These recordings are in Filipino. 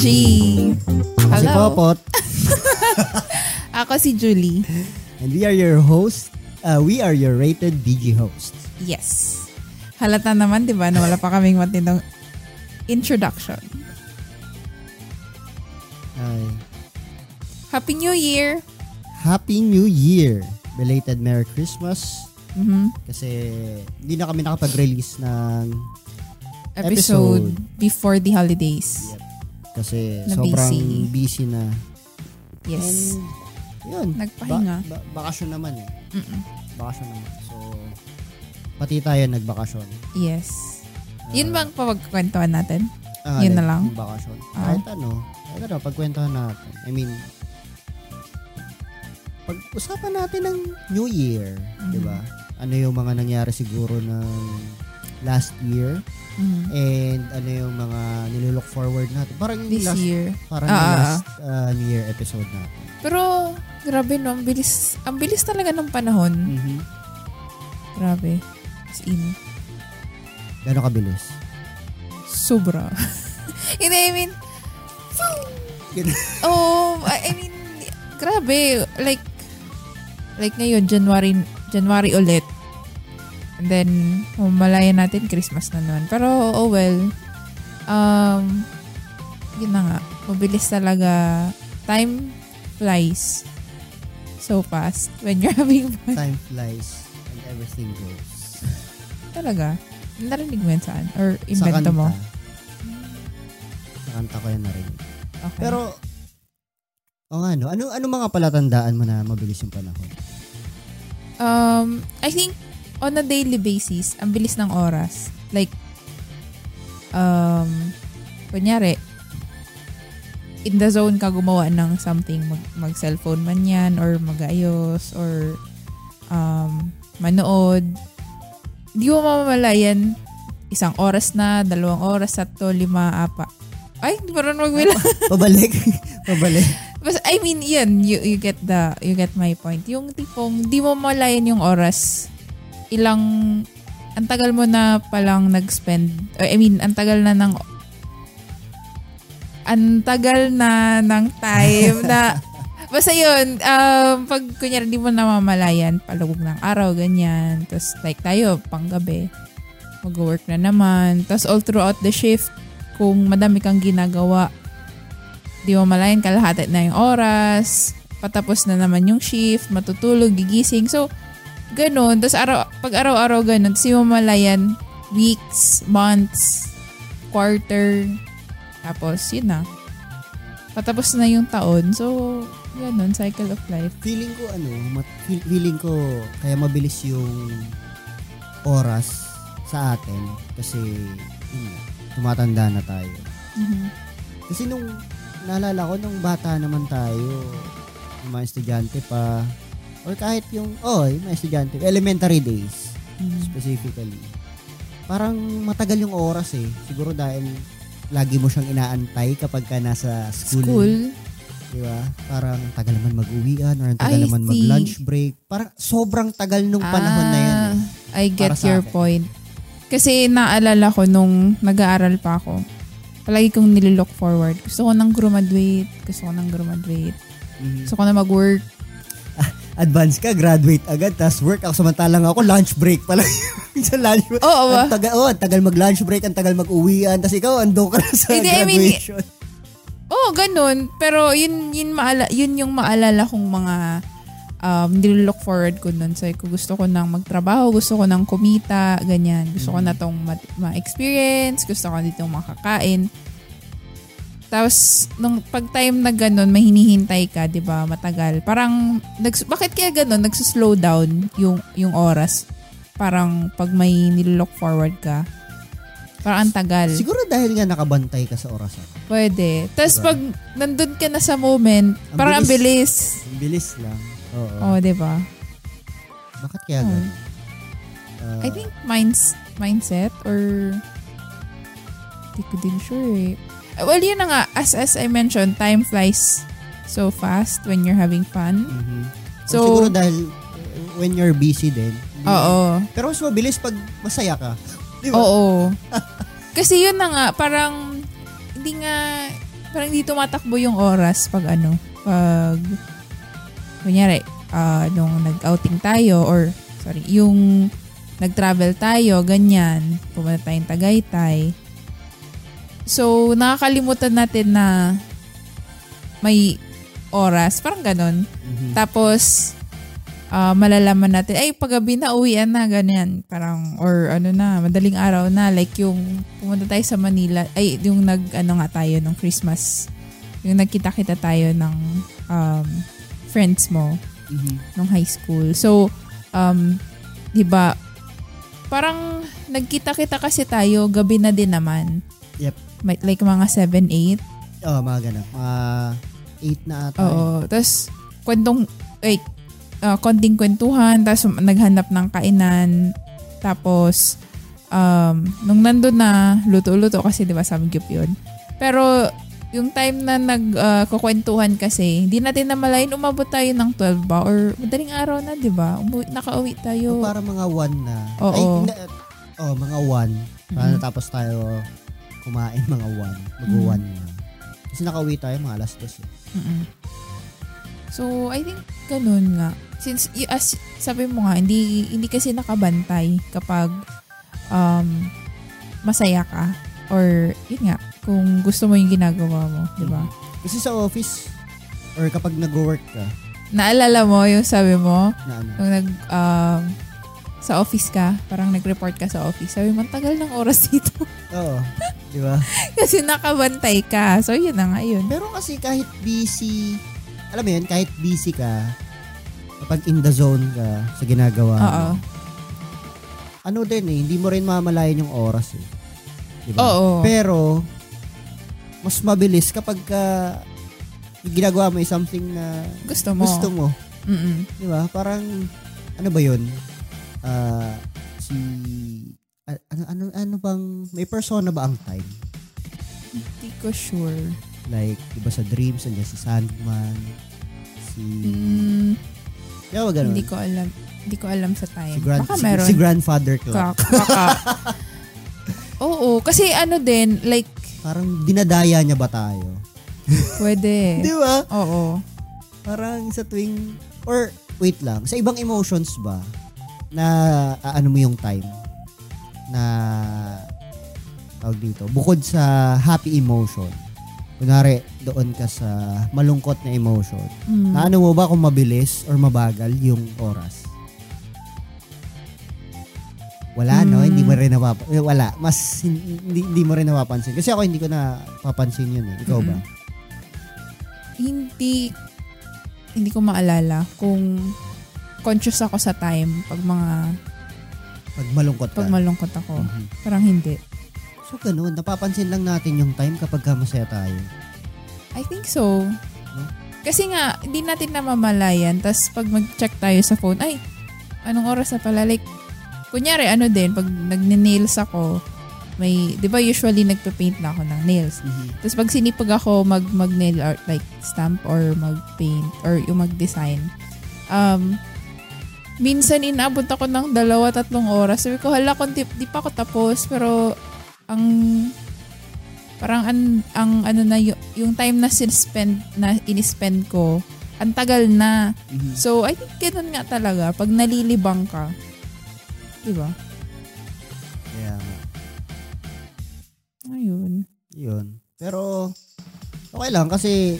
DG. Ako si Hello. Popot. Ako si Julie. And we are your host. Uh, we are your rated DG hosts. Yes. Halata naman, di ba, na wala pa kaming matindong introduction. Ay, Happy New Year! Happy New Year! Belated Merry Christmas. Mhm. Kasi hindi na kami nakapag-release ng Episode, Episode. before the holidays. Yep. Kasi Na sobrang busy. busy, na. Yes. And yun. Nagpahinga. Ba- ba- bakasyon naman eh. Mm-mm. Bakasyon naman. So, pati tayo nagbakasyon. Yes. Yun bang pagkwentuhan natin? Ah, Yun na lang? yung Bakasyon. Ah. Kahit ano. Kahit ano, pagkwentuhan natin. I mean, pag-usapan natin ng New Year. Mm-hmm. Di ba? Ano yung mga nangyari siguro ng last year Mhm. and ano yung mga nilook forward natin. Parang This last, year. parang ah, last uh, Year episode natin. Pero, grabe no, ang bilis, ang bilis talaga ng panahon. Mm-hmm. Grabe. As in, Gano'ng kabilis? sobra. Hindi, I mean, oh, I I mean, grabe. Like, like ngayon, January, January ulit. And then, malaya natin, Christmas na naman. Pero, oh well, um, yun na nga, mabilis talaga. Time flies so fast when you're having fun. Time flies and everything goes. Talaga. Narinig mo yan saan? Or invento mo? Sa kanta ko yan narinig. Okay. Pero, o nga no, ano, ano mga palatandaan mo na mabilis yung panahon? Um, I think on a daily basis, ang bilis ng oras. Like, um, kunyari, in the zone ka gumawa ng something, mag, mag-cellphone man yan, or mag-ayos, or um, manood. Hindi mo mamamalayan, isang oras na, dalawang oras, tatlo, lima, apa. Ay, hindi pa rin magbilang. Pabalik? Pabalik? Basta, I mean, yun, you, you get the, you get my point. Yung tipong, di mo malayan yung oras. Ilang, ang tagal mo na palang nag-spend, or I mean, ang tagal na ng, ang tagal na ng time na, basta yun, um, pag kunyari di mo namamalayan, palubog ng araw, ganyan. Tapos like tayo, panggabi, mag-work na naman. Tapos all throughout the shift, kung madami kang ginagawa, di mo malayan kalahati na yung oras, patapos na naman yung shift, matutulog, gigising. So, ganun. Tapos araw, pag araw-araw ganun, tapos di mo malayan weeks, months, quarter, tapos yun na. Patapos na yung taon. So, ganun, cycle of life. Feeling ko ano, mat- feel- feeling ko kaya mabilis yung oras sa atin kasi yun, tumatanda na tayo. Mhm. Kasi nung naalala ko nung bata naman tayo, mga estudyante pa or kahit yung oh, yung mga estudyante, elementary days Mhm. specifically. Parang matagal yung oras eh. Siguro dahil lagi mo siyang inaantay kapag ka nasa school. School. Di ba? Parang ang tagal naman mag-uwian or tagal I naman see. mag-lunch break. Parang sobrang tagal nung panahon na yan. eh. Ah, I get your akin. point. Kasi naalala ko nung nag-aaral pa ako, palagi kong nililook forward. Gusto ko nang graduate. Gusto ko nang graduate. Mhm. Gusto ko na mag-work. Advance ka, graduate agad, tapos work ako samantalang ako, lunch break pala. sa lunch break. Oo ba? Ang tagal, oh, ang tagal mag-lunch break, ang tagal mag-uwian, tapos ikaw, ando ka na sa Hindi, I mean, graduation. Oo, ganun. Pero yun, yun, maala, yun yung maalala kong mga um, nililook forward ko nun. So, ko gusto ko nang magtrabaho, gusto ko nang kumita, ganyan. Gusto ko na tong ma- ma-experience, gusto ko ditong makakain. Tapos, nung pag time na ganun, may hinihintay ka, di ba, matagal. Parang, nags- bakit kaya ganun, nagsuslow down yung, yung oras? Parang, pag may nilook forward ka, parang ang tagal. Siguro dahil nga nakabantay ka sa orasan. Pwede. Tapos Diba? pag nandun ka na sa moment, Ang parang ang bilis. bilis. Ang bilis lang. Oo. Oo, oh, di ba? Bakit kaya Oh. ganun? Ah, I think minds, mindset or di ko din sure eh. Well, yun na nga. As, as I mentioned, time flies so fast when you're having fun. mhm. So, siguro dahil uh, when you're busy din. oo. Pero mas mabilis pag masaya ka. Di ba? Oo. Kasi yun na nga, parang hindi nga, parang hindi tumatakbo yung oras pag ano, pag, kunyari, ah, nung nag-outing tayo or, sorry, yung nag-travel tayo, ganyan, pumunta tayong Tagaytay. So, nakakalimutan natin na may oras, parang ganon. Mhm. Tapos, ah, malalaman natin, ay, paggabi na, uwian na, ganyan. Parang, or ano na, madaling araw na. Like yung, pumunta tayo sa Manila, ay, yung nag, ano nga tayo, nung Christmas. Yung nagkita-kita tayo ng um, friends mo Mhm. nung high school. So, um, di ba, parang nagkita-kita kasi tayo, gabi na din naman. Yep. May- Like mga 7-8. Oo, mga ganun. Mga 8 na ata. Oo. Tapos, kwentong, wait, ah, konting kwentuhan, tapos naghanap ng kainan. Tapos, um, nung nandun na, luto-luto kasi di ba samgyup yun. Pero, yung time na nagkukwentuhan kasi, hindi natin namalayan, umabot tayo ng 12 ba? Or madaling araw na, di ba? Umuwi, nakauwi So, tayo. para mga 1 na. Oo. Ay, hindi, oh, mga 1. Para Mhm. natapos tayo kumain mga 1. Mag-1 na. Kasi nakauwi tayo mga alas 2. Eh. So, I think ganun nga. Since, as sabi mo nga, hindi, hindi kasi nakabantay kapag um, masaya ka. Or, yun nga, kung gusto mo yung ginagawa mo, di ba? Kasi sa office, or kapag nag-work ka, Naalala mo yung sabi mo, na ano, nung nag, um, sa office ka, parang nag-report ka sa office, sabi mo, "Ang tagal ng oras dito. oo, di ba? kasi nakabantay ka. So, yun na nga yun. Pero kasi kahit busy, alam mo yun, kahit busy ka, kapag in the zone ka sa ginagawa Oo. mo, ano din eh, hindi mo rin mamalayan yung oras eh. Di ba? Oo. Pero, mas mabilis kapag ka, yung ginagawa mo is something na Gusto mo. gusto mo. Mm-mm. Di ba? Parang, ano ba yun? Ah, si, ano, ano, ano bang, may persona ba ang time? Hindi ko sure. Like, di ba sa Dreams, nandiyan si Sandman, si, Mm, di ba ganun? Hindi ko alam. Hindi ko alam sa time. si, grand, Baka si, meron. si Grandfather Clock. Ka- baka. Oo. Kasi ano din, like, Parang dinadaya niya ba tayo? pwede. Di ba? Oo. Parang sa tuwing, or wait lang, sa ibang emotions ba, na ano mo yung time? Na, tawag dito, bukod sa happy emotion, kunwari doon ka sa malungkot na emotion, Mm. na ano mo ba kung mabilis or mabagal yung oras? Wala, no? Mm. Hindi mo rin napap... eh, Wala. Mas hindi, hindi mo rin napapansin. Kasi ako hindi ko na papansin yun eh. Ikaw ba? Mm-mm. Hindi, hindi ko maalala kung conscious ako sa time pag mga, Pag malungkot ka. pag malungkot ako. Mhm. Parang hindi. So, ganun. Napapansin lang natin yung time kapag ka masaya tayo. I think so. Kasi nga, hindi natin namamalayan. Tapos pag mag-check tayo sa phone, ay, anong oras na pala? Like, kunyari, ano din, pag nagne-nails ako, may, di ba usually nagpa-paint na ako ng nails. Tapos pag sinipag ako mag, mag-nail art, like stamp or mag-paint or yung mag-design, um, minsan inabot ako ng dalawa, tatlong oras. Sabi ko, hala, kung di, di pa ako tapos, pero ang parang ang, ang ano na yung, yung time na sin-spend na in-spend ko ang tagal na. Mhm. So, I think ganun nga talaga. Pag nalilibang ka, di ba? Nga. Ayun. Yun. Pero, okay lang kasi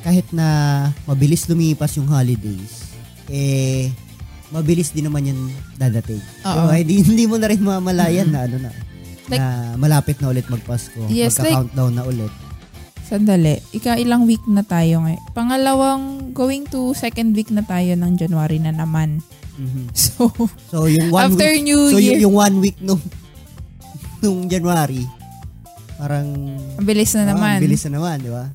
kahit na mabilis lumipas yung holidays, eh, mabilis din naman yan dadating. Oo. So, hindi, hindi mo na rin mamalayan na ano na, Like- na malapit na ulit magpasko. Yes, like- Magka-countdown na ulit. Sandali. Ika ilang week na tayo ngayon. Pangalawang going to second week na tayo ng January na naman. Mhm. So, So, yung one after week, New so Year, yung, yung one week nung, nung January, parang, ang bilis na ah, naman. bilis na naman, di ba?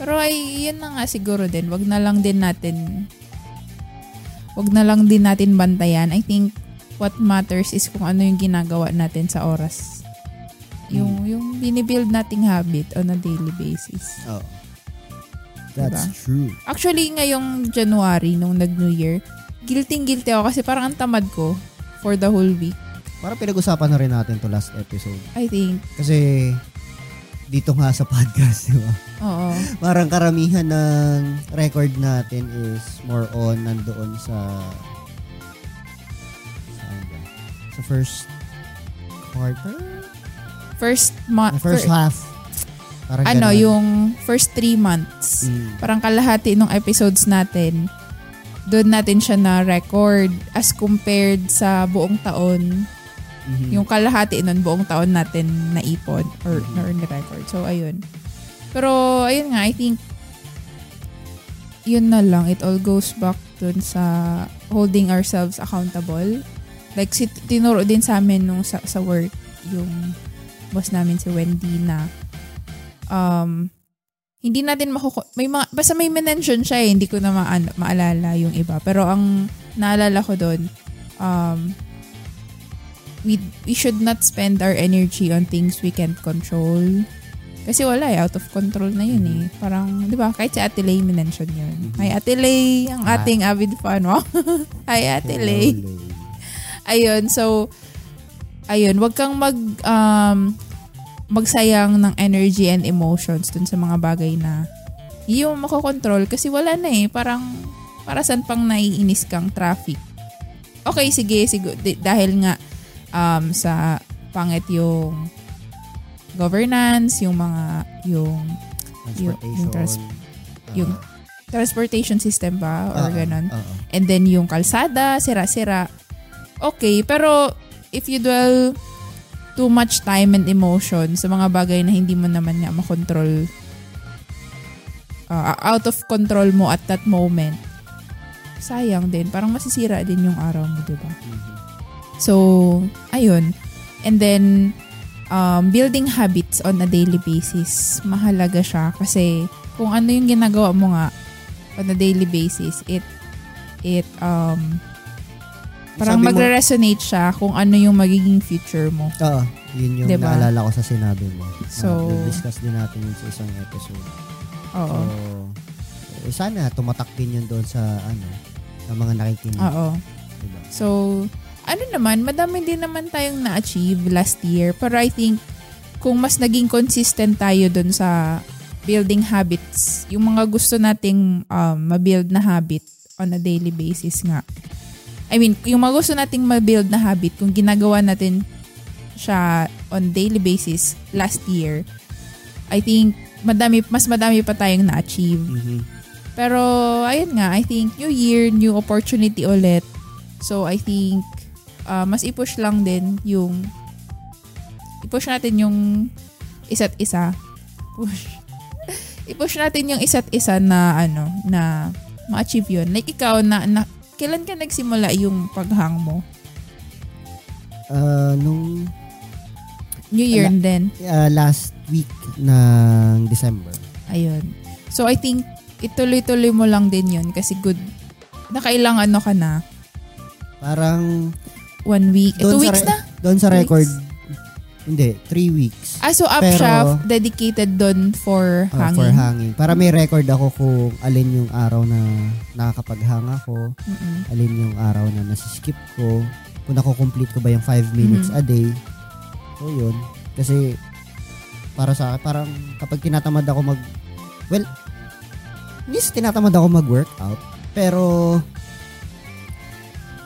Pero ay, yun na nga siguro din. Wag na lang din natin, wag na lang din natin bantayan. I think what matters is kung ano yung ginagawa natin sa oras. Yung, yung binibuild nating habit on a daily basis. Oh. That's Diba? true. Actually, ngayong January, nung nag-New Year, guilty-guilty ako kasi parang ang tamad ko for the whole week. Parang pinag-usapan na rin natin to last episode. I think. Kasi dito nga sa podcast, di ba? Oo. Parang karamihan ng record natin is more on nandoon sa saan ba? Sa first quarter? First month. first half. Parang ano, ganun. yung first three months. Mm. Parang kalahati ng episodes natin, doon natin siya na record as compared sa buong taon. Mhm. Yung kalahati nun, buong taon natin naipon or, Mhm. or ni-record. So, ayun. Pero, ayun nga, I think, yun na lang. It all goes back dun sa holding ourselves accountable. Like, si, tinuro din sa amin nung sa, sa work, yung boss namin si Wendy na um, hindi natin makuku... May mga, basta may mention siya eh, hindi ko na maan- maalala yung iba. Pero ang naalala ko doon, um, we, we should not spend our energy on things we can't control. Kasi wala eh, out of control na yun eh. Parang, di ba, kahit si Ate Lay minention yun. Mhm. Hi Ate Lay, ang Ah. ating avid fan. Wow. Hi Ate Lay. Ayun, so, ayun, wag kang mag, um, magsayang ng energy and emotions dun sa mga bagay na mo makokontrol kasi wala na eh. Parang, para saan pang naiinis kang traffic. Okay, sige, sige dahil nga um, sa pangit yung governance, yung mga, yung Yung- yung trans- Transportation. yung transportation system ba or Oo, ganun. oo. And then yung kalsada, sira-sira. Okay, pero if you dwell too much time and emotion sa mga bagay na hindi mo naman nga makontrol uh, out of control mo at that moment, sayang din. Parang masisira din yung araw mo, di ba? So, ayun. And then, um, building habits on a daily basis, mahalaga siya kasi kung ano yung ginagawa mo nga on a daily basis, it, it, um, parang Sabi mo- magre-resonate siya kung ano yung magiging future mo. Oo, yun yung Diba? naalala ko sa sinabi mo. So- Na, discuss din natin yun sa isang episode. Oo. So, eh, sana tumatak din yun doon sa ano, sa mga nakikinig. Oo. Diba? So, ano naman, madami din naman tayong na-achieve last year. Pero I think, kung mas naging consistent tayo dun sa building habits, yung mga gusto nating um, mabuild na habit on a daily basis nga. I mean, yung mga gusto nating mabuild na habit, kung ginagawa natin siya on daily basis last year, I think madami mas madami pa tayong na-achieve. Mhm. Pero, ayun nga, I think new year, new opportunity ulit. So, I think, uh, mas i-push lang din yung, i-push natin yung isa't isa. Push. i-push natin yung isa't isa na, ano, na ma-achieve yun. Like, ikaw, na, na kailan ka nagsimula yung paghang mo? Ah, nung New Year Ala- din. ah, last week ng December. Ayun. So, I think, ituloy-tuloy mo lang din yun kasi good. Nakailang ano ka na? Parang One week? Doon two weeks re- na? doon sa record, weeks? hindi, three weeks. Ah, so up Pero- dedicated doon for Ah, hanging. for hanging. Para may record ako kung alin yung araw na nakakapaghang ako, Mm-mm. alin yung araw na nasiskip ko, kung nakukomplete ko ba yung 5 minutes Mhm. a day. So, yun. Kasi, para sa akin, parang kapag tinatamad ako mag, well, hindi sa tinatamad ako mag-workout, pero,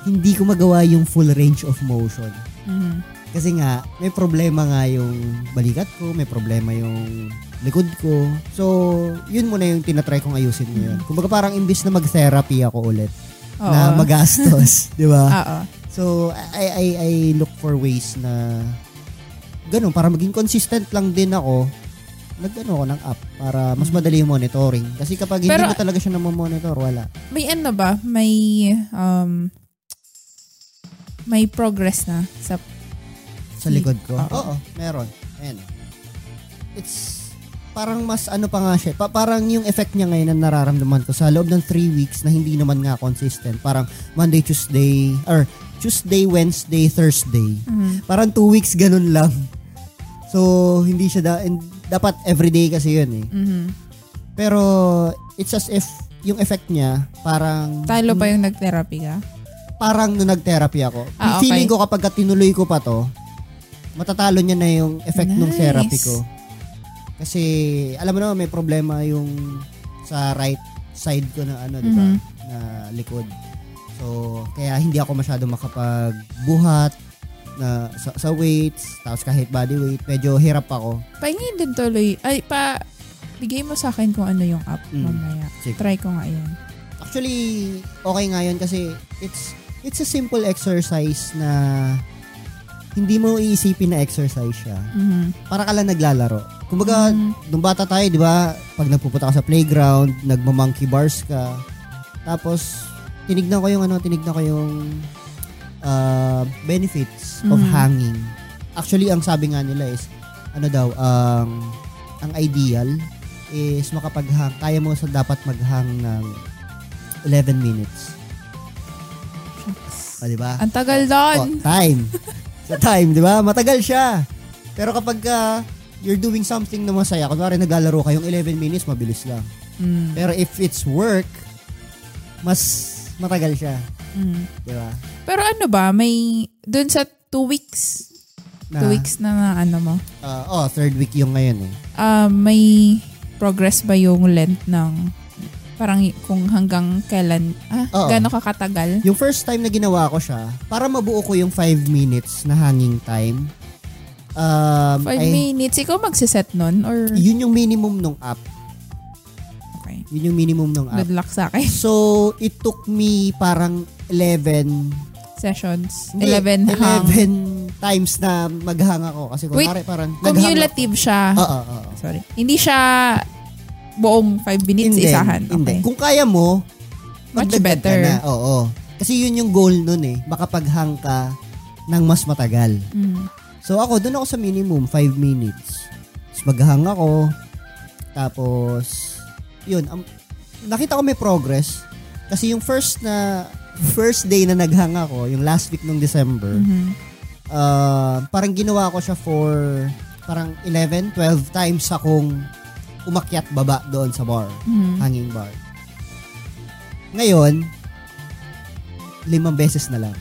hindi ko magawa yung full range of motion. Mhm. Kasi nga, may problema nga yung balikat ko, may problema yung likod ko. So, yun muna yung tinatry kong ayusin ngayon. Kumbaga parang imbis na mag-therapy ako ulit, Oo. na magastos, di ba? Oo. So, I, I, I look for ways na ganun, para maging consistent lang din ako, nag-ano ako ng app para mas madali yung monitoring. Kasi kapag hindi Pero- mo talaga siya na-monitor, wala. May ano ba? May, um, may progress na sa Sa likod ko. Oo. Oo, meron. Ayan. It's parang mas ano pa nga siya. Pa- parang yung effect niya ngayon na nararamdaman ko sa loob ng 3 weeks na hindi naman nga consistent. Parang Monday, Tuesday, or Tuesday, Wednesday, Thursday. Mhm. Parang 2 weeks ganun lang. So, hindi siya da- and dapat everyday kasi yun eh. Mhm. Pero, it's as if yung effect niya, parang... Talo pa yung nag-therapy ka? Parang nung nag-therapy ako. Ah, okay. Feeling ko kapag ka tinuloy ko pa to, matatalo niya na yung effect ng Nice. therapy ko. Kasi, alam mo naman, may problema yung sa right side ko na ano, di ba? Mhm. Na likod. So, kaya hindi ako masyado makapagbuhat na sa, sa weights, tapos kahit body weight, medyo hirap ako. Pahingi din tuloy. Ay, pa, bigay mo sa akin kung ano yung app Mm. mamaya. Sige. Try ko nga yan. Actually, okay nga yun kasi it's it's a simple exercise na hindi mo iisipin na exercise siya. Mhm. Para ka lang naglalaro. Kumbaga, Mm. nung bata tayo, di ba, pag nagpupunta ka sa playground, nagma-monkey bars ka, tapos, tinignan ko yung ano, tinignan ko yung uh, benefits of Mhm. hanging. Actually, ang sabi nga nila is, ano daw, um, ang ideal is makapaghang, kaya mo sa dapat maghang ng 11 minutes. O, di ba? Ang tagal Oh, doon. time. sa time, di ba? Matagal siya. Pero kapag ka you're doing something na masaya, kunwari naglalaro kayong 11 minutes, mabilis lang. Mm. Pero if it's work, mas matagal siya. Mm. Di ba? Pero ano ba, may, dun sa two weeks, Na, two weeks na, na ano mo, ah, oh, third week yung ngayon eh. ah, may progress ba yung length ng, parang kung hanggang kailan, ah, Oo. gaano ka katagal? Yung first time na ginawa ko siya, para mabuo ko yung 5 minutes na hanging time, um, Five ay- minutes, ikaw magsiset nun? Or, yun yung minimum nung app. okay, Yun yung minimum nung app. good luck sa akin. So, it took me parang 11 Sessions, Hindi, 11 hang. 11 times na maghang ako. Kasi kung Wait, kunwari parang naghang Cumulative siya. ako. Oo, oo, oo. Sorry. Hindi siya buong 5 minutes Hindi, isahan. Okay. Kung kaya mo, Much better. Na. Oo. Kasi yun yung goal nun eh. Makapaghang ka ng mas matagal. Mm. So ako, doon ako sa minimum, 5 minutes. Tapos maghang ako. Tapos, yun. Um, nakita ko may progress. Kasi yung first na, first day na naghang ako, yung last week ng December, Mhm. uh, parang ginawa ko siya for parang 11, 12 times akong umakyat baba doon sa bar, Mhm. hanging bar. Ngayon, limang beses na lang.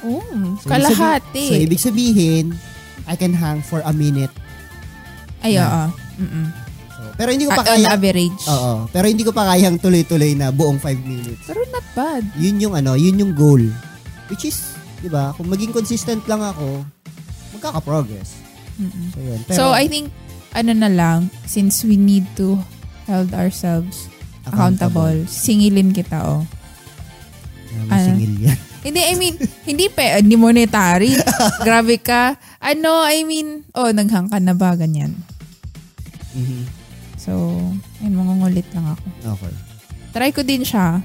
Oh, So, kalahati. So, ibig sabihin, I can hang for a minute. Ay, oo. Mm-mm. So, pero hindi ko pa Ah, on kaya, average. oo, pero hindi ko pa kayang tuloy-tuloy na buong 5 minutes. Pero not bad. Yun yung ano, yun yung goal. Which is, di ba, kung maging consistent lang ako, magkaka-progress. Mm-mm. So, yun. so, I think, ano na lang, since we need to hold ourselves accountable, singilin kita, oh. Ano? singil yan. Hindi, I mean, hindi pa, hindi monetary. Grabe ka. Ano, I mean, oh, naghang ka na ba, ganyan. Mhm. So, ayun, mangungulit lang ako. Okay. Try ko din siya.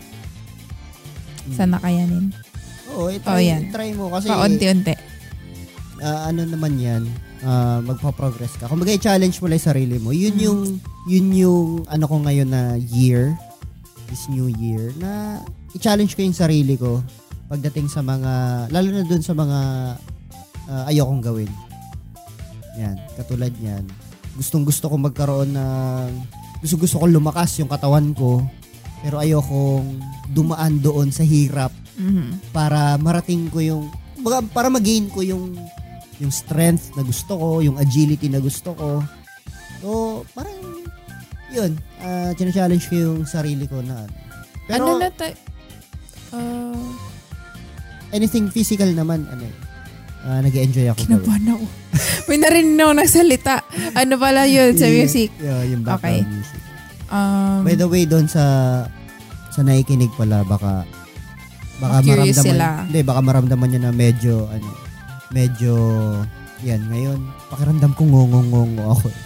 Sana kayanin. Oo, Oh, try, yan. try mo kasi Paunti-unti. ah, ano naman yan, ah, magpa-progress ka. Kung i-challenge mo lang yung sarili mo, yun yung, yun yung ano ko ngayon na year, this new year, na i-challenge ko yung sarili ko pagdating sa mga, lalo na dun sa mga ah, ayokong gawin. Yan, katulad yan. Gustong gusto ko magkaroon ng, gusto gusto ko lumakas yung katawan ko, pero ayokong dumaan doon sa hirap Mhm. para marating ko yung para mag-gain ko yung yung strength na gusto ko, yung agility na gusto ko. So, parang yun, uh, challenge ko yung sarili ko na ano. Pero ano na tayo? Uh, anything physical naman, ano eh, uh, nag-enjoy ako. kinabahan ako. May narinig ako nagsalita. Ano pala yun sa music? Yeah, yung background Okay. music. Um, By the way, doon sa sa nakikinig pala, baka baka maramdaman, sila. hindi, baka maramdaman niya na medyo, ano, medyo, yan, ngayon, pakiramdam ko ngongongongo ako. eh.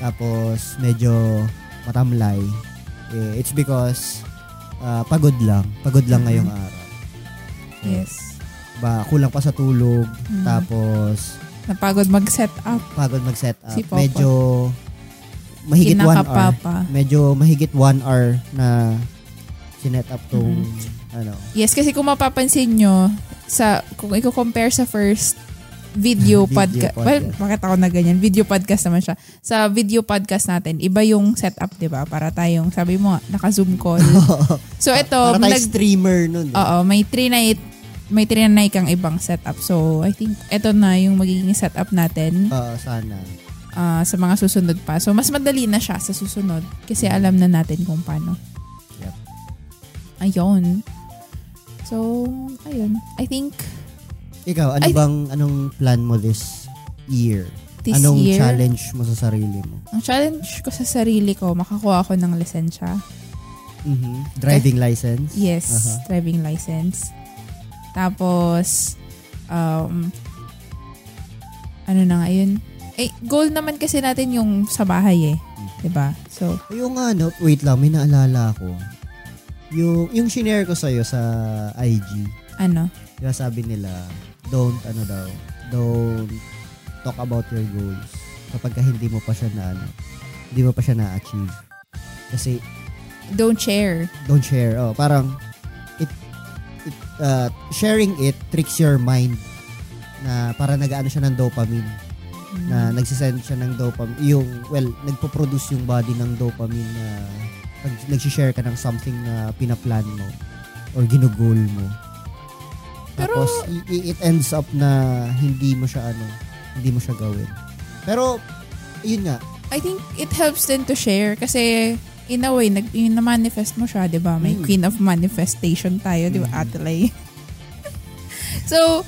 Tapos, medyo matamlay. Eh, it's because, ah, pagod lang. Pagod lang Mhm. ngayong araw. yes. Ba, kulang pa sa tulog. Mm. Tapos, Napagod mag-set up. pagod mag-set up. Si Papa. medyo, mahigit one hour. Kinakapapa. medyo mahigit one hour na sinet up tong Mm-hmm. ano. Yes, kasi kung mapapansin nyo, sa, kung i-compare sa first video, Video podcast. podcast. Well, bakit ako na ganyan? Video podcast naman siya. Sa video podcast natin, iba yung setup, di ba? Para tayong, sabi mo naka-zoom call. so ito, Para nag, streamer nun. eh. oo, may three night may trinanay kang ibang setup. So, I think ito na yung magiging setup natin Oo, sana. ah, sa mga susunod pa. So, mas madali na siya sa susunod kasi alam na natin kung paano. Yep. Ayun. So, ayun. I think Ikaw, ano Ay- bang, anong plan mo this year? this anong year, challenge mo sa sarili mo? ang challenge ko sa sarili ko, makakuha ako ng lisensya. Mhm. Driving license? Yes, Aha. driving license. Tapos, um, ano na nga yun? Eh, goal naman kasi natin yung sa bahay eh. 'Di ba So, Yung ano, wait lang, may naalala ako. Yung, yung shinare ko sa'yo sa IG, ano? diba sabi nila, don't, ano daw, don't talk about your goals kapag ka hindi mo pa siya na, ano, hindi mo pa siya na-achieve. Kasi, Don't share. don't share. Oh, parang, it, it, uh, sharing it tricks your mind na para nag-ano siya ng dopamine na nagsisend siya ng dopamine yung well nagpo-produce yung body ng dopamine na pag nagsishare ka ng something na pinaplan mo or ginugol mo Pero- tapos i- it ends up na hindi mo siya ano hindi mo siya gawin pero yun nga I think it helps din to share kasi in a way, nag, na-manifest mo siya, di ba? May Mm. queen of manifestation tayo, di ba, Mm. Ate Lay? so,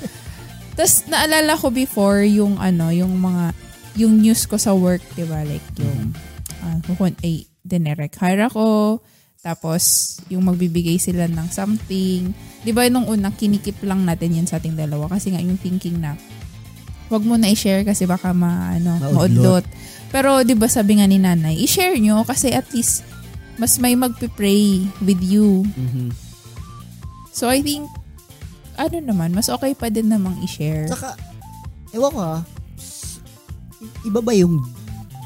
tas naalala ko before yung ano, yung mga, yung news ko sa work, di ba? Like yung, uh, kukun, ay, dinirect hire ako, tapos yung magbibigay sila ng something. Di ba nung una, kinikip lang natin yun sa ating dalawa kasi nga yung thinking na, wag mo na i-share kasi baka ma, ano, Maudlot. maudlot. Pero 'di ba sabi nga ni nanay, i-share nyo kasi at least mas may magpe-pray with you. mhm So I think ano naman, mas okay pa din namang i-share. saka ewan ko ah s- iba ba yung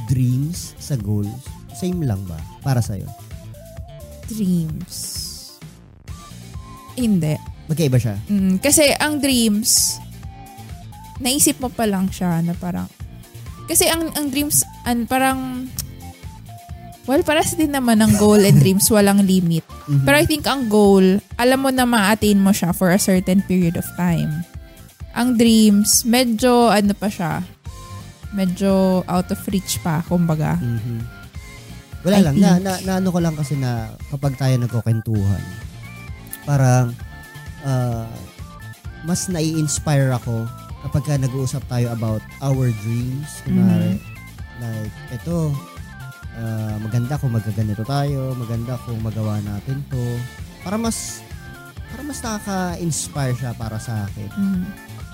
dreams sa goals same lang ba para sa'yo Dreams. Hindi. magkaiba siya Mm, kasi ang dreams, naisip mo pa lang siya na parang, kasi ang, ang dreams, an, parang, well, paras din naman ang goal and dreams, walang limit. Mhm. Pero I think ang goal, alam mo na ma-attain mo siya for a certain period of time. Ang dreams, medyo ano pa siya, medyo out of reach pa, kumbaga. Mhm. Wala I lang. Na, think. na, na ano ko lang kasi na kapag tayo nagkukwentuhan, parang ah, mas nai-inspire ako kapag ka nag-uusap tayo about our dreams. Kunwari, like, ito, ah, maganda kung magaganito tayo, maganda kung magawa natin to. Para mas, para mas nakaka-inspire siya para sa akin. Mm.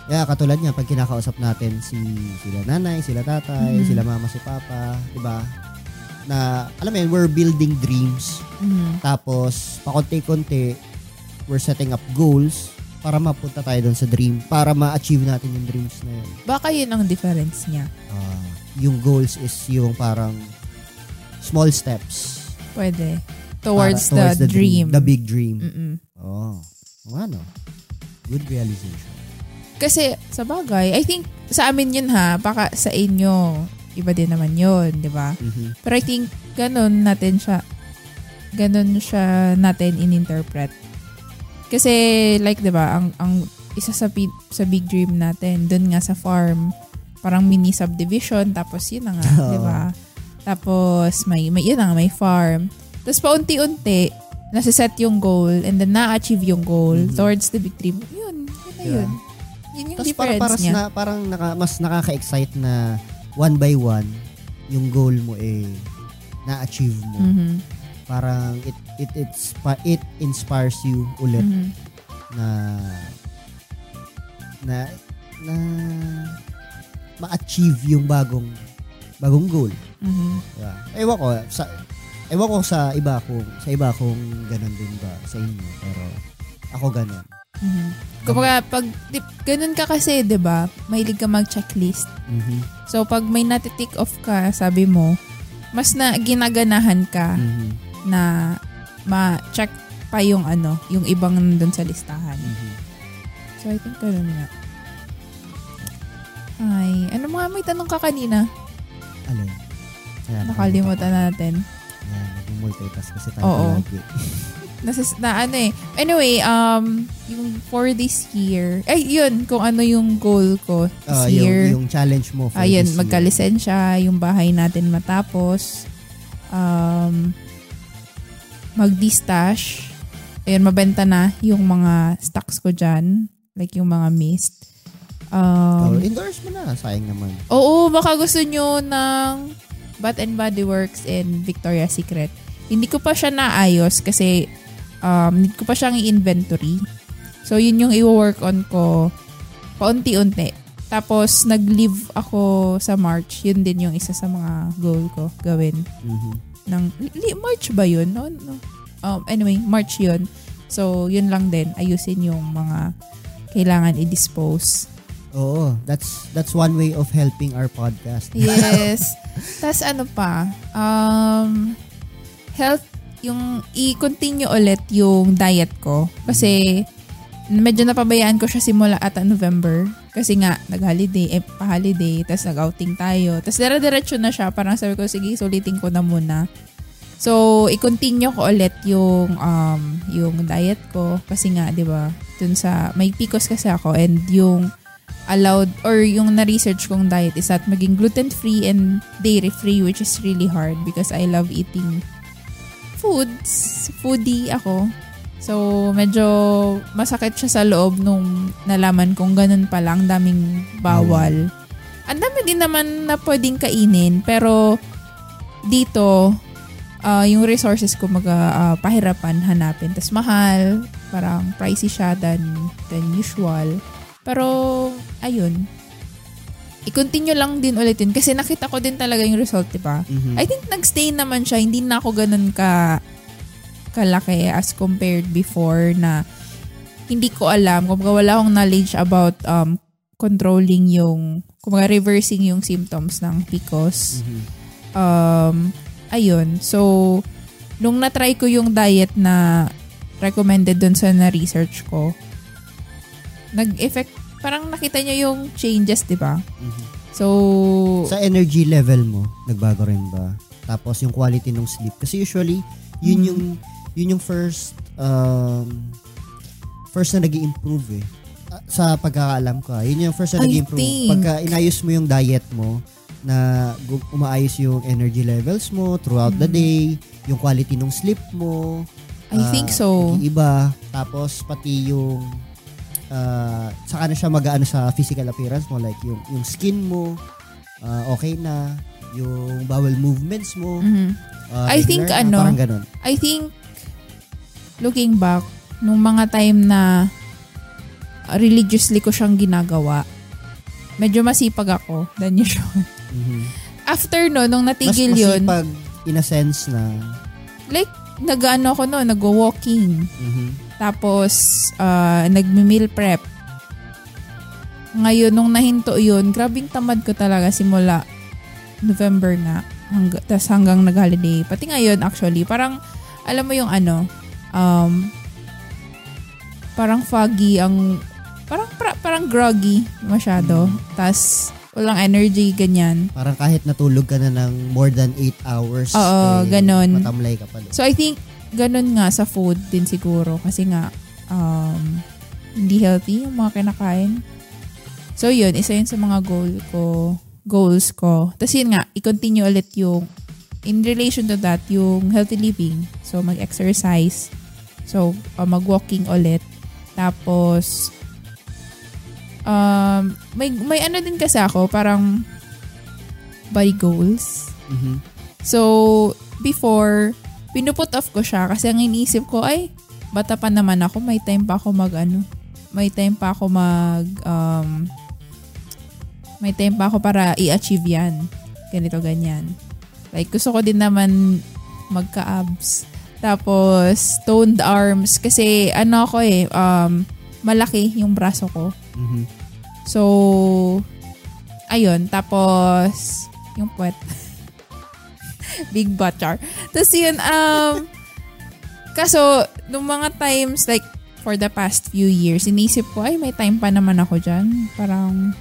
Kaya katulad niya, pag kinakausap natin si sila nanay, sila tatay, Mhm. sila mama, si papa, di ba? Na, alam mo yun, we're building dreams. Mm. Tapos, pakonti-konti, we're setting up goals para mapunta tayo doon sa dream, para ma-achieve natin yung dreams na yun. Baka yun ang difference niya. Ah, yung goals is yung parang small steps. Pwede. Towards, para- the, dream. The big dream. Mm-mm. Oh, ano? Good realization. Kasi, sa bagay, I think, sa amin yun ha, baka sa inyo, iba din naman yun, di ba? Mhm. Pero I think, ganun natin siya, ganun siya natin in-interpret. Kasi, like, di ba, ang, ang isa sa, big, sa big dream natin, dun nga sa farm, parang mini subdivision, tapos yun na nga, Oo. di ba? Tapos, may, may, yun na nga, may farm. Tapos, paunti-unti, nasa-set yung goal, and then na-achieve yung goal Mhm. towards the big dream. Yun, yun na Yeah. yun. Yun yung Tapos para, difference para niya. na, parang naka, mas nakaka-excite na one by one, yung goal mo eh, na-achieve mo. Mhm. Parang it, it, it's, it inspires you ulit Mhm. na na na ma-achieve yung bagong bagong goal. Mhm. Yeah. Ewan ko sa ewan ko sa iba kung sa iba kung ganun din ba sa inyo pero ako ganun. Mhm. Kumbaga, pag di, ganun ka kasi, di ba, mahilig ka mag-checklist. Mhm. So, pag may natitik off ka, sabi mo, mas na ginaganahan ka Mhm. na ma-check pa yung ano, yung ibang nandun sa listahan. Mhm. So, I think ganun nga. Ay, ano mga may tanong ka kanina? Alin? Nakalimutan natin. Ayan, nag-multitask kasi tayo Oo. palagi. Nasas, na ano eh. Anyway, um, yung for this year, ay yun, kung ano yung goal ko this Ah, year. yung, yung challenge mo for Ayun, this magkalisensya, yung bahay natin matapos. Um, mag-distash. Ayun, mabenta na yung mga stocks ko dyan. Like yung mga mist. Oh, Um, endorse mo na. Sayang naman. oo, baka gusto nyo ng Bath and Body Works and Victoria's Secret. Hindi ko pa siya naayos kasi um, need ko pa siyang i-inventory. So, yun yung i-work on ko paunti-unti. Tapos, nag-leave ako sa March. Yun din yung isa sa mga goal ko gawin. Mhm. Ng, li- March ba yun? No, no. Um, anyway, March yun. So, yun lang din. Ayusin yung mga kailangan i-dispose. Oo, that's that's one way of helping our podcast. Yes. Tapos ano pa, um, health, yung i-continue ulit yung diet ko. Kasi medyo napabayaan ko siya simula ata November. Kasi nga, nag-holiday, eh, pa-holiday, tapos nag-outing tayo. Tapos dire-diretso na siya. Parang sabi ko, sige, sulitin ko na muna. So, i-continue ko ulit yung um, yung diet ko kasi nga, 'di ba? Dun sa may PCOS kasi ako and yung allowed or yung na-research kong diet is that maging gluten-free and dairy-free which is really hard because I love eating foods. Foodie ako. So, medyo masakit siya sa loob nung nalaman kong ganun pa lang, daming bawal. Ang dami din naman na pwedeng kainin, pero dito, ah, yung resources ko mag pahirapan hanapin. Tapos mahal, parang pricey siya than, than usual. Pero, ayun. I-continue lang din ulitin kasi nakita ko din talaga yung result, di ba? Mhm. I think nagstay naman siya. Hindi na ako ganun ka kalaki as compared before na hindi ko alam. Kung wala akong knowledge about um, controlling yung, kung reversing yung symptoms ng PCOS. Mhm. Um, ayun. So, nung na-try ko yung diet na recommended dun sa na-research ko, nag-effect, parang nakita nyo yung changes, di ba? Mhm. So, Sa energy level mo, nagbago rin ba? Tapos yung quality ng sleep. Kasi usually, yun Mhm. yung yun yung first um, first na nag improve eh. Ah, Sa pagkakaalam ko, ah. yun yung first na nag improve think- Pagka inayos mo yung diet mo, na umaayos yung energy levels mo throughout the Mhm. day, yung quality ng sleep mo, I ah, think so. iba Tapos pati yung ah, saka na siya mag-ano sa physical appearance mo like yung yung skin mo ah, okay na, yung bowel movements mo. Mhm. ah, I think na, ano, parang ganun. I think, looking back, nung mga time na religiously ko siyang ginagawa, medyo masipag ako than usual. Mhm. After no, nung Mas natigil yun, masipag in a sense na like, nag-ano ako no, nag-walking. mhm. Tapos, uh, nag-meal prep. Ngayon, nung nahinto yun, grabing tamad ko talaga simula November nga. Hang, tas hanggang nag-holiday. Pati ngayon, actually, parang, alam mo yung ano, um, parang foggy ang, parang, pra- parang groggy masyado. Tas, walang energy, ganyan. parang kahit natulog ka na ng more than 8 hours, Oo, eh, ganun. matamlay ka pa. So, I think, ganun nga sa food din siguro. Kasi nga, um, hindi healthy yung mga kinakain. So, yun. Isa yun sa mga goal ko, goals ko. Tapos yun nga, i-continue ulit yung, in relation to that, yung healthy living. So, mag-exercise. So, uh, mag-walking ulit. Tapos, um, may, may ano din kasi ako, parang body goals. Mhm. So, before, pinuput off ko siya kasi ang iniisip ko, ay, bata pa naman ako, may time pa ako mag, ano, may time pa ako mag, um, may time pa ako para i-achieve yan. Ganito, ganyan. Like, gusto ko din naman magka-abs. Tapos, toned arms. Kasi, ano ako eh, um, malaki yung braso ko. Mhm. So, ayun. Tapos, yung puwet. Big butt char. Tapos yun, um, kaso, nung mga times, like, for the past few years, inisip ko, ay, may time pa naman ako dyan. Parang,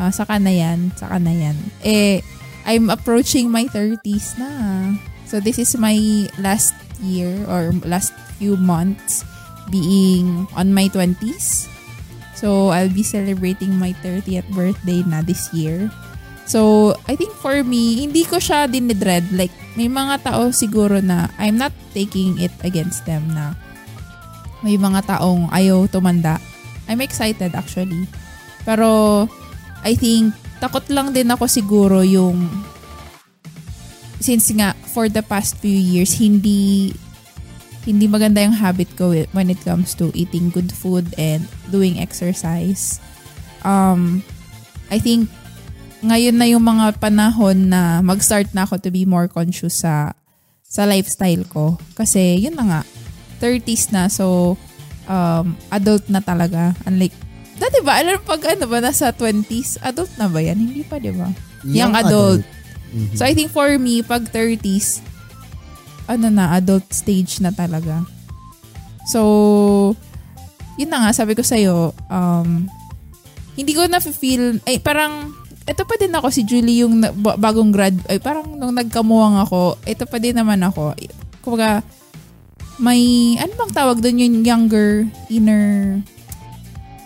ah, saka na yan, saka na yan. Eh, I'm approaching my 30s na. So, this is my last year or last few months being on my 20s. So, I'll be celebrating my 30th birthday na this year. So, I think for me, hindi ko siya dinidread. Like, may mga tao siguro na I'm not taking it against them na may mga taong ayaw tumanda. I'm excited actually. Pero, I think, takot lang din ako siguro yung since nga, for the past few years, hindi hindi maganda yung habit ko when it comes to eating good food and doing exercise. Um, I think ngayon na yung mga panahon na mag-start na ako to be more conscious sa sa lifestyle ko. Kasi yun na nga, 30s na so um, adult na talaga. Unlike, dati ba, alam pag ano ba, nasa 20s, adult na ba yan? Hindi pa, di ba? Young, adult. Mhm. So I think for me, pag 30s, ano na, adult stage na talaga. So, yun na nga, sabi ko sa'yo, um, hindi ko na-feel, ay parang, ito pa din ako si Julie yung na- bagong grad, ay parang nung nagkamuwang ako, ito pa din naman ako. Kumbaga, may, ano bang tawag doon yung younger, inner,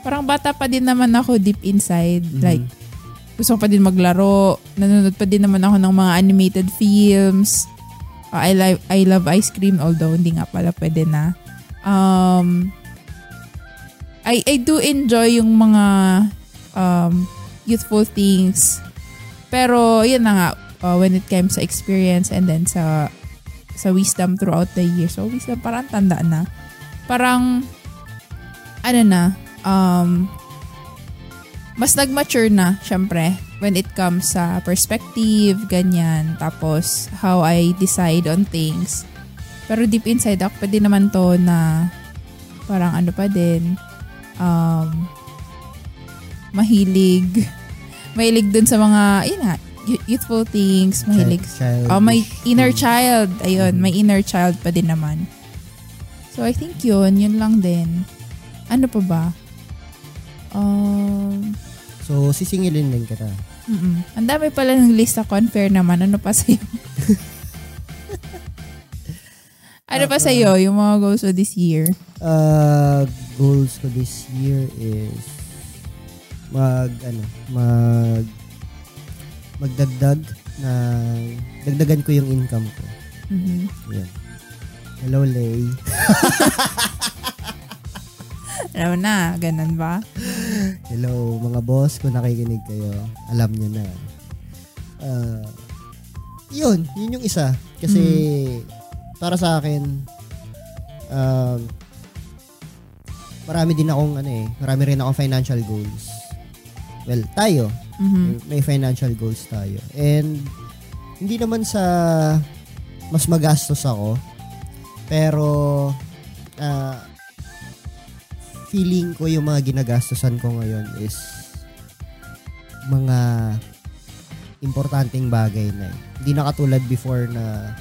parang bata pa din naman ako deep inside. Mhm. Like, gusto ko pa din maglaro. Nanonood pa din naman ako ng mga animated films. Uh, I love I love ice cream although hindi nga pala pwede na. Um I I do enjoy yung mga um youthful things. Pero yun na nga uh, when it comes sa experience and then sa sa wisdom throughout the year. So wisdom parang tanda na. Parang ano na um mas nag-mature na, syempre, when it comes sa perspective, ganyan. Tapos, how I decide on things. Pero deep inside ako, din naman to na parang ano pa din, um, mahilig. Mahilig dun sa mga, yun nga, youthful things, mahilig. Child- Oh, may childish inner child. Ayun, may inner child pa din naman. So, I think yun, yun lang din. Ano pa ba? Um, So, sisingilin din kita. mm Ang dami pala ng lista ko. Unfair naman. Ano pa sa'yo? ano pa sa'yo? Yung mga goals for this year? Uh, goals ko this year is mag, ano, mag, magdagdag na, dagdagan ko yung income ko. Mhm. Yan. Hello, Lay. Alam na, ganun ba? Hello, mga boss, kung nakikinig kayo, alam nyo na. Uh, yun, yun yung isa. Kasi, para sa akin, um, marami din akong, ano eh, marami rin akong financial goals. Well, tayo, Mhm. may financial goals tayo. And, hindi naman sa mas magastos ako, pero, ah, feeling ko yung mga ginagastosan ko ngayon is mga importanteng bagay na. Hindi na katulad before na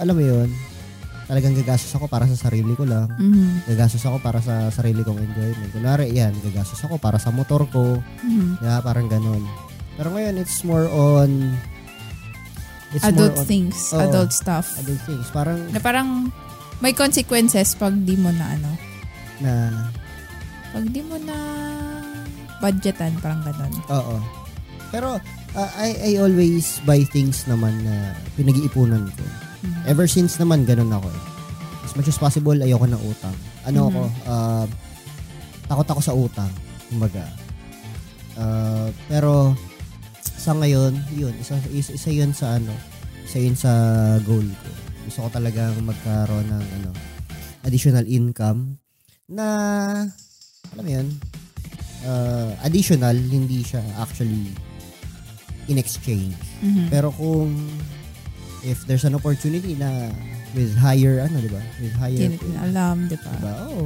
alam mo yun, talagang gagastos ako para sa sarili ko lang. Mhm. Gagastos ako para sa sarili kong enjoyment. Kunwari, yan, gagastos ako para sa motor ko. Mhm. Yeah, parang ganun. Pero ngayon, it's more on it's Adult more on things. Oo. adult stuff. adult things. Parang Na parang may consequences pag di mo na ano. na, Pag di mo na budgetan, parang ganun. oo. Pero, uh, I, I always buy things naman na pinag-iipunan ko. Mhm. Ever since naman, ganun ako eh. As much as possible, ayoko ng utang. Ano Mhm. ako, uh, takot ako sa utang. Kumbaga. Uh, pero, sa ngayon, yun, isa, isa, isa yun sa ano, isa yun sa goal ko. Gusto ko talagang magkaroon ng ano, additional income na, alam mo yun, uh, additional, hindi siya actually in exchange. Mhm. Pero kung if there's an opportunity na with higher ano, 'di ba? With higher Hindi natin alam, di ba? Diba? Oo.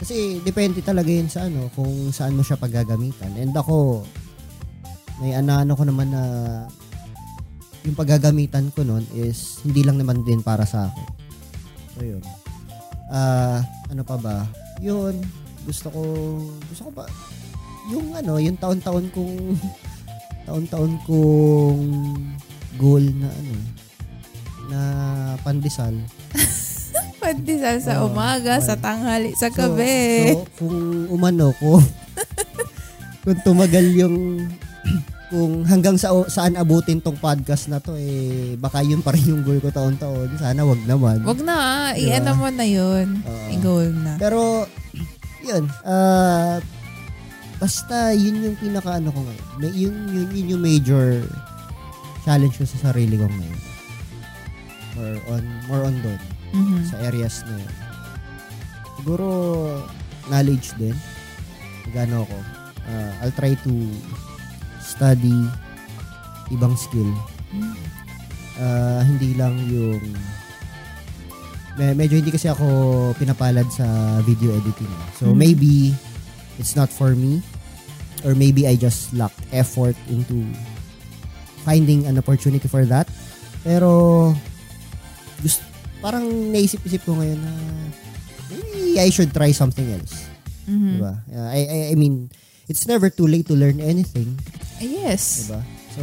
Kasi depende talaga yun sa ano, kung saan mo siya paggagamitan. And ako, may anano ko naman na yung paggagamitan ko nun is hindi lang naman din para sa akin. So yun. Ah, ano pa ba? Yun, gusto ko, gusto ko pa, yung ano, yung taon-taon kong, taon-taon kong goal na ano, na pandesal Pandesal sa Oo, umaga, sa right. tanghali, sa So- gabi. So, kung umano ko, kung tumagal yung kung hanggang sa saan abutin tong podcast na to eh baka yun pa rin yung goal ko taon-taon. Sana wag naman. Wag na. Diba? i-ano mo na yun. Oo. I-goal na. Pero yun, ah basta yun yung pinaka ano ko ngayon. May, yun, yun, yun yung major challenge ko sa sarili ko ngayon. More on, more on doon. Mhm. sa areas na yun. Siguro, knowledge din. Gano ako. Uh, I'll try to study ibang skill. Uh, hindi lang yung me- medyo hindi kasi ako pinapalad sa video editing. So Mhm. maybe it's not for me or maybe I just lack effort into finding an opportunity for that. Pero gusto parang naisip-isip ko ngayon na maybe I should try something else. Mhm. Diba? Uh, I, I, I mean, it's never too late to learn anything. Yes. Diba? So,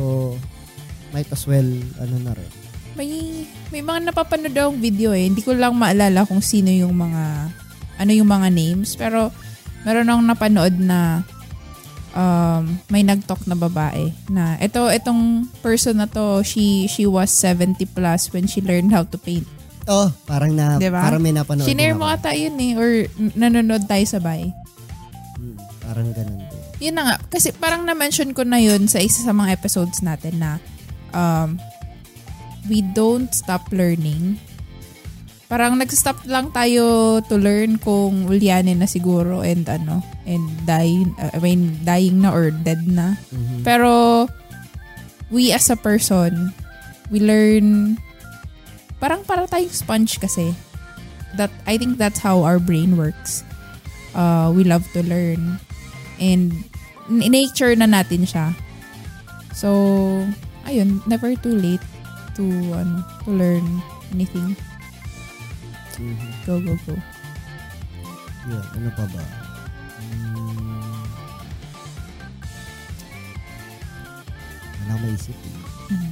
might as well, ano na rin. May, may mga napapanood akong video eh. Hindi ko lang maalala kung sino yung mga, ano yung mga names. Pero, meron akong napanood na um, may nag-talk na babae na ito itong person na to she she was 70 plus when she learned how to paint. Oh, parang na, Diba? parang may napanood Shinare mo ata yun eh or nanonood tayo sabay. Hmm, parang ganun din. Yun na nga. Kasi parang na-mention ko na yun sa isa sa mga episodes natin na um, we don't stop learning. Parang nag-stop lang tayo to learn kung ulyanin na siguro and ano, and dying, uh, I mean, dying na or dead na. Mhm. Pero, we as a person, we learn, parang para tayong sponge kasi. That, I think that's how our brain works. Uh, we love to learn. And, nature na natin siya. So, ayun, never too late to, ano, to learn anything. Mhm. Go, go, go. Yun, ano pa ba? Hmm. Wala akong maisip eh. Mhm.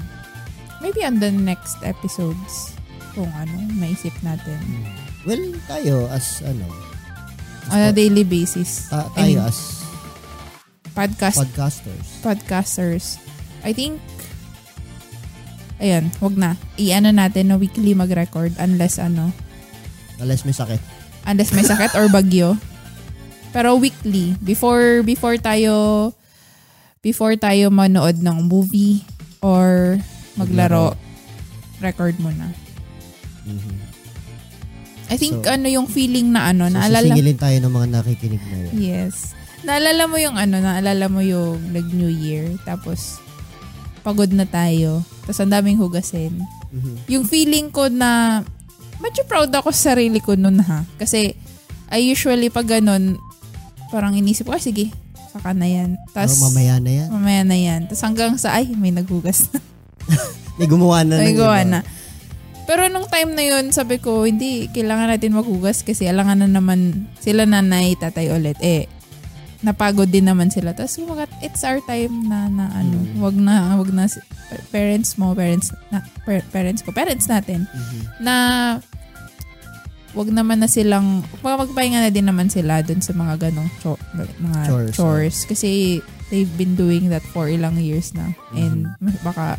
Maybe on the next episodes, kung ano, maisip natin. Hmm. Well, tayo as ano, as On a po- daily basis. ta- I tayo mean, as podcast podcasters. podcasters. I think, ayan, wag na. I-ano natin na weekly mag-record unless ano, Unless may sakit. unless may sakit or bagyo. Pero weekly, before before tayo before tayo manood ng movie or maglaro, record mo na. Mhm. I think So- ano yung feeling na ano, So, naalala sisingilin tayo ng mga nakikinig na yun. Yes. Naalala mo yung ano, naalala mo yung nag-New Year, tapos pagod na tayo, tapos ang daming hugasin. Mhm. Yung feeling ko na, medyo proud ako sa sarili ko nun ha. Kasi, I usually pag ganun, parang inisip ko, ah, sige, saka na yan. Tapos, mamaya na yan. mamaya na yan. Tapos hanggang sa, ay, may naghugas na. May gumawa na may iba. na. Pero nung time na yun, sabi ko, hindi, kailangan natin maghugas kasi alangan na naman sila nanay, tatay ulit. Eh, napagod din naman sila. Tapos kumagat, it's our time na, na ano, Mm. wag na, wag na, parents mo, parents, na, par- parents ko, parents natin, Mhm. na wag naman na silang, mag- magpahinga na din naman sila dun sa mga ganong cho- mga Chores, chores. Kasi they've been doing that for ilang years na. And baka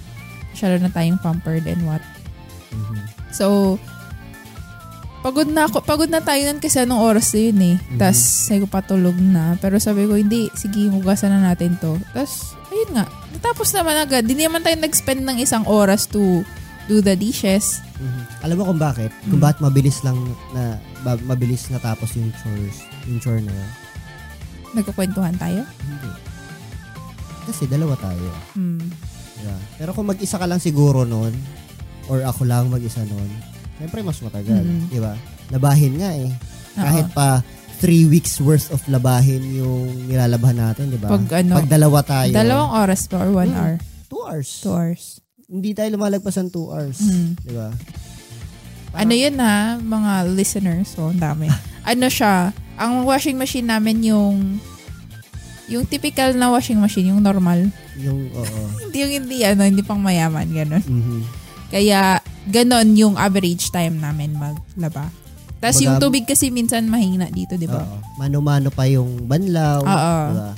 masyado na tayong pampered and what. Mhm. So, pagod na ako, pagod na tayo nun kasi anong oras na yun eh. Mhm. Tapos, sabi ko patulog na. Pero sabi ko, hindi, sige, hugasan na natin to. Tapos, ayun nga, natapos naman agad. Hindi naman tayo nag-spend ng isang oras to do the dishes. Mhm. Alam mo kung bakit? Kung Mm. bakit mabilis lang na mabilis natapos yung chores, yung chore na yun. Nagkukwentuhan tayo. Hindi. Kasi dalawa tayo. Hmm. Yeah. Pero kung mag-isa ka lang siguro noon, or ako lang mag-isa noon, syempre mas matagal. Mhm. Di ba? Labahin nga eh. Kahit pa three weeks worth of labahin yung nilalabhan natin, di ba? Pag ano, Pag dalawa tayo. dalawang oras pa or one Hmm. hour? Two hours. Two hours. Hindi tayo lumalagpas ng two hours. Hmm. Di ba? Ano yun ha, mga listeners. So, ang dami. ano siya, ang washing machine namin yung yung typical na washing machine, yung normal. Yung, oo. Hindi yung hindi, ano, hindi pang mayaman, ganun. Mhm. Kaya, ganon yung average time namin maglaba. Tapos yung tubig kasi minsan mahina dito, di ba? Oo. Mano-mano pa yung banlaw. Oo. Diba?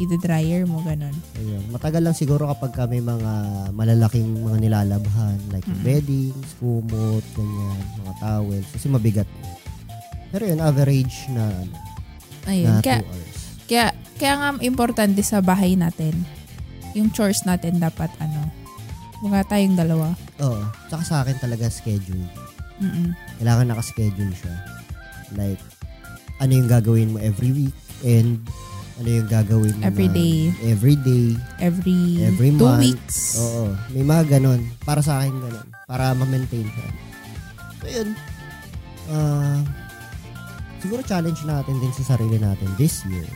I-dryer mo, ganon. Ayun. Matagal lang siguro kapag kami mga malalaking mga nilalabhan like Mm. beddings, kumot, ganyan, mga towels. Kasi mabigat. Pero yun, average na, ano, Ayun. na 2 Kaya, hours. kaya, kaya nga importante sa bahay natin, yung chores natin dapat ano, mga tayong dalawa. Oo. Tsaka sa akin talaga schedule. Mm-mm. Kailangan nakaschedule siya. Like, ano yung gagawin mo every week and ano yung gagawin mo Every day. every day. Every, Every two month. weeks. Oo. May mga ganon. Para sa akin ganon. Para ma-maintain siya. So, yun. Ah, siguro challenge natin din sa sarili natin this year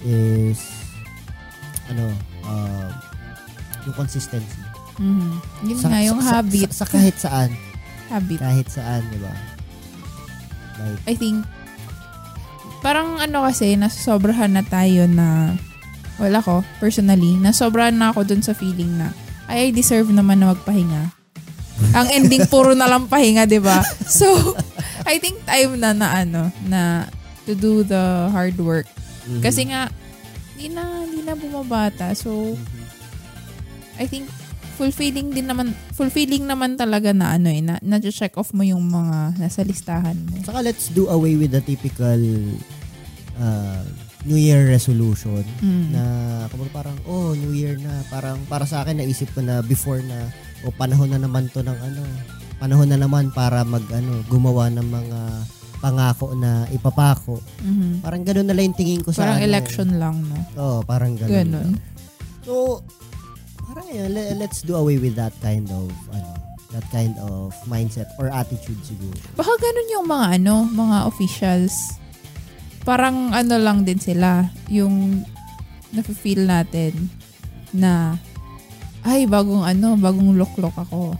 is ano, um, yung consistency. Mhm. Yun nga, yung sa, habit. Sa, sa kahit saan. habit. Kahit saan, di ba? Like, I think, parang ano kasi, nasosobrahan na tayo na, wala ko, personally, nasobrahan na ako dun sa feeling na, ay, I deserve naman na magpahinga. Ang ending, puro na lang pahinga, di ba? So, I think time na na ano, na to do the hard work. mhm. Kasi nga, hindi na, hindi na bumabata. So, Mhm. I think, fulfilling din naman, fulfilling naman talaga na ano eh, na, na-check off mo yung mga nasa listahan mo. Saka let's do away with the typical uh, New Year resolution Mm. na kapag parang, oh, New Year na. Parang para sa akin, naisip ko na before na, o panahon na naman to ng ano, panahon na naman para mag, ano, gumawa ng mga pangako na ipapako. Mhm. Parang ganun na lang tingin ko sa Parang ano, election lang, no? Eh. Oo, parang ganun. Ganon. So, parang yun, le- let's do away with that kind of, ano, that kind of mindset or attitude siguro. Baka ganun yung mga ano, mga officials. Parang ano lang din sila, yung nafe-feel natin na ay, bagong ano, bagong look-look ako.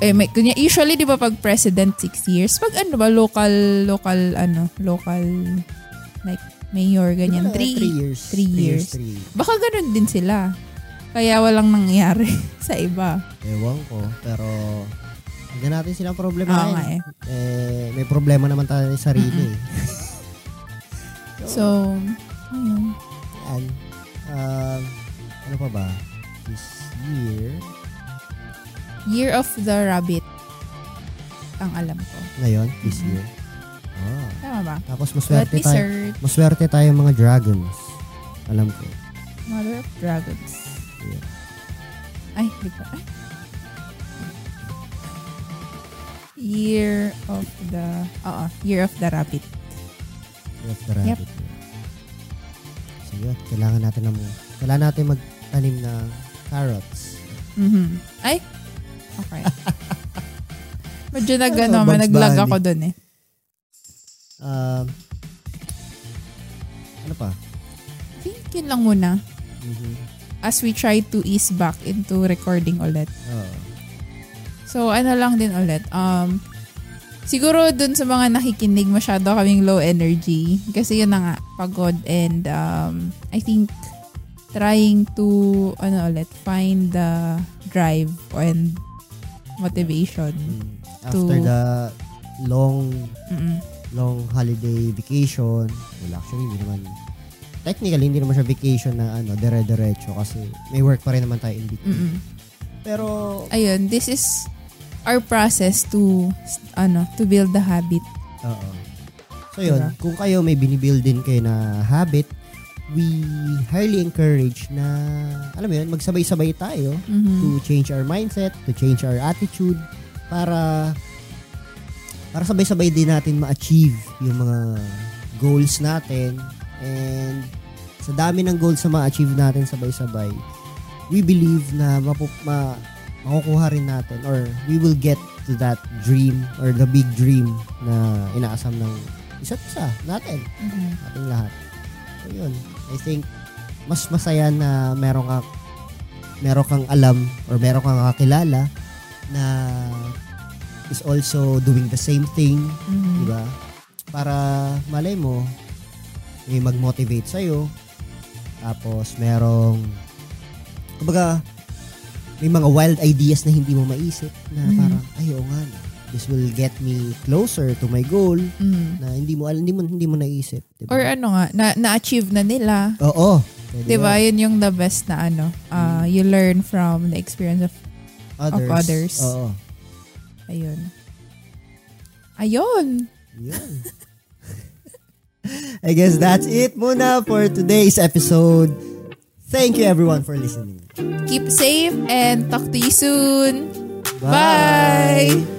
Eh, may, kunya, usually, di ba, pag president, six years. Pag ano ba, local, local, ano, local, like, mayor, ganyan, Wala, three, three years. three years. three. Baka ganun din sila. Kaya walang nangyari sa iba. Ewan ko. Pero, hindi natin silang problema Oo nga eh. eh, may problema naman tayo sa sarili. eh. So, ayun. Yan. Um, ano pa ba? This year, Year of the Rabbit. Ang alam ko. ngayon, this Mhm. year. Ah. Tama ba? Tapos maswerte tayo. Maswerte tayo mga dragons. Alam ko. Mother of Dragons. Ay, di ba? Ay. Year of the... Oo, Year of the Rabbit. Year of the rabbit. So yun, kailangan natin ng kailangan natin magtanim ng carrots. Mhm. Ay, okay. Medyo nag, Ano, Bugs naglag ako dun eh. Um, ano pa? I think yun lang muna. Mhm. As we try to ease back into recording ulit. Oo. So, ano lang din ulit. Um, siguro dun sa mga nakikinig, masyado kaming low energy. Kasi yun na nga, pagod. And um, I think trying to, ano ulit, find the drive and motivation. Mm. After To- the long Mm-mm. long holiday vacation, well actually hindi naman technically hindi naman siya vacation na ano, dire-diretso kasi may work pa rin naman tayo in between. Mm-mm. Pero Ayun, this is our process to, ano, to build the habit. Oo. So yun, Diba? kung kayo may binibuild din kayo na habit, we highly encourage na, alam mo yun, magsabay-sabay tayo Mhm. to change our mindset, to change our attitude, para para sabay-sabay din natin ma-achieve yung mga goals natin and sa dami ng goals na ma-achieve natin sabay-sabay, we believe na mapu- ma- makukuha rin natin or we will get to that dream or the big dream na inaasam ng isa't isa natin, Mhm. ating lahat. So yun, I think mas masaya na meron ka meron kang alam or meron kang kakilala na is also doing the same thing, Mhm. di ba? Para malay mo may mag-motivate sa Tapos merong kumbaga may mga wild ideas na hindi mo maisip na Mhm. parang, ay, oo nga, this will get me closer to my goal Mm. na hindi mo, hindi mo, hindi mo naisip. Diba? Or ano nga, na, na-achieve na nila. Oo. Di ba? Yun yung the best na ano. Uh, you learn from the experience of, Others. others. Oo. ayun. Ayun. Yun. I guess that's it muna for today's episode. Thank you everyone for listening. Keep safe and talk to you soon. Bye. Bye.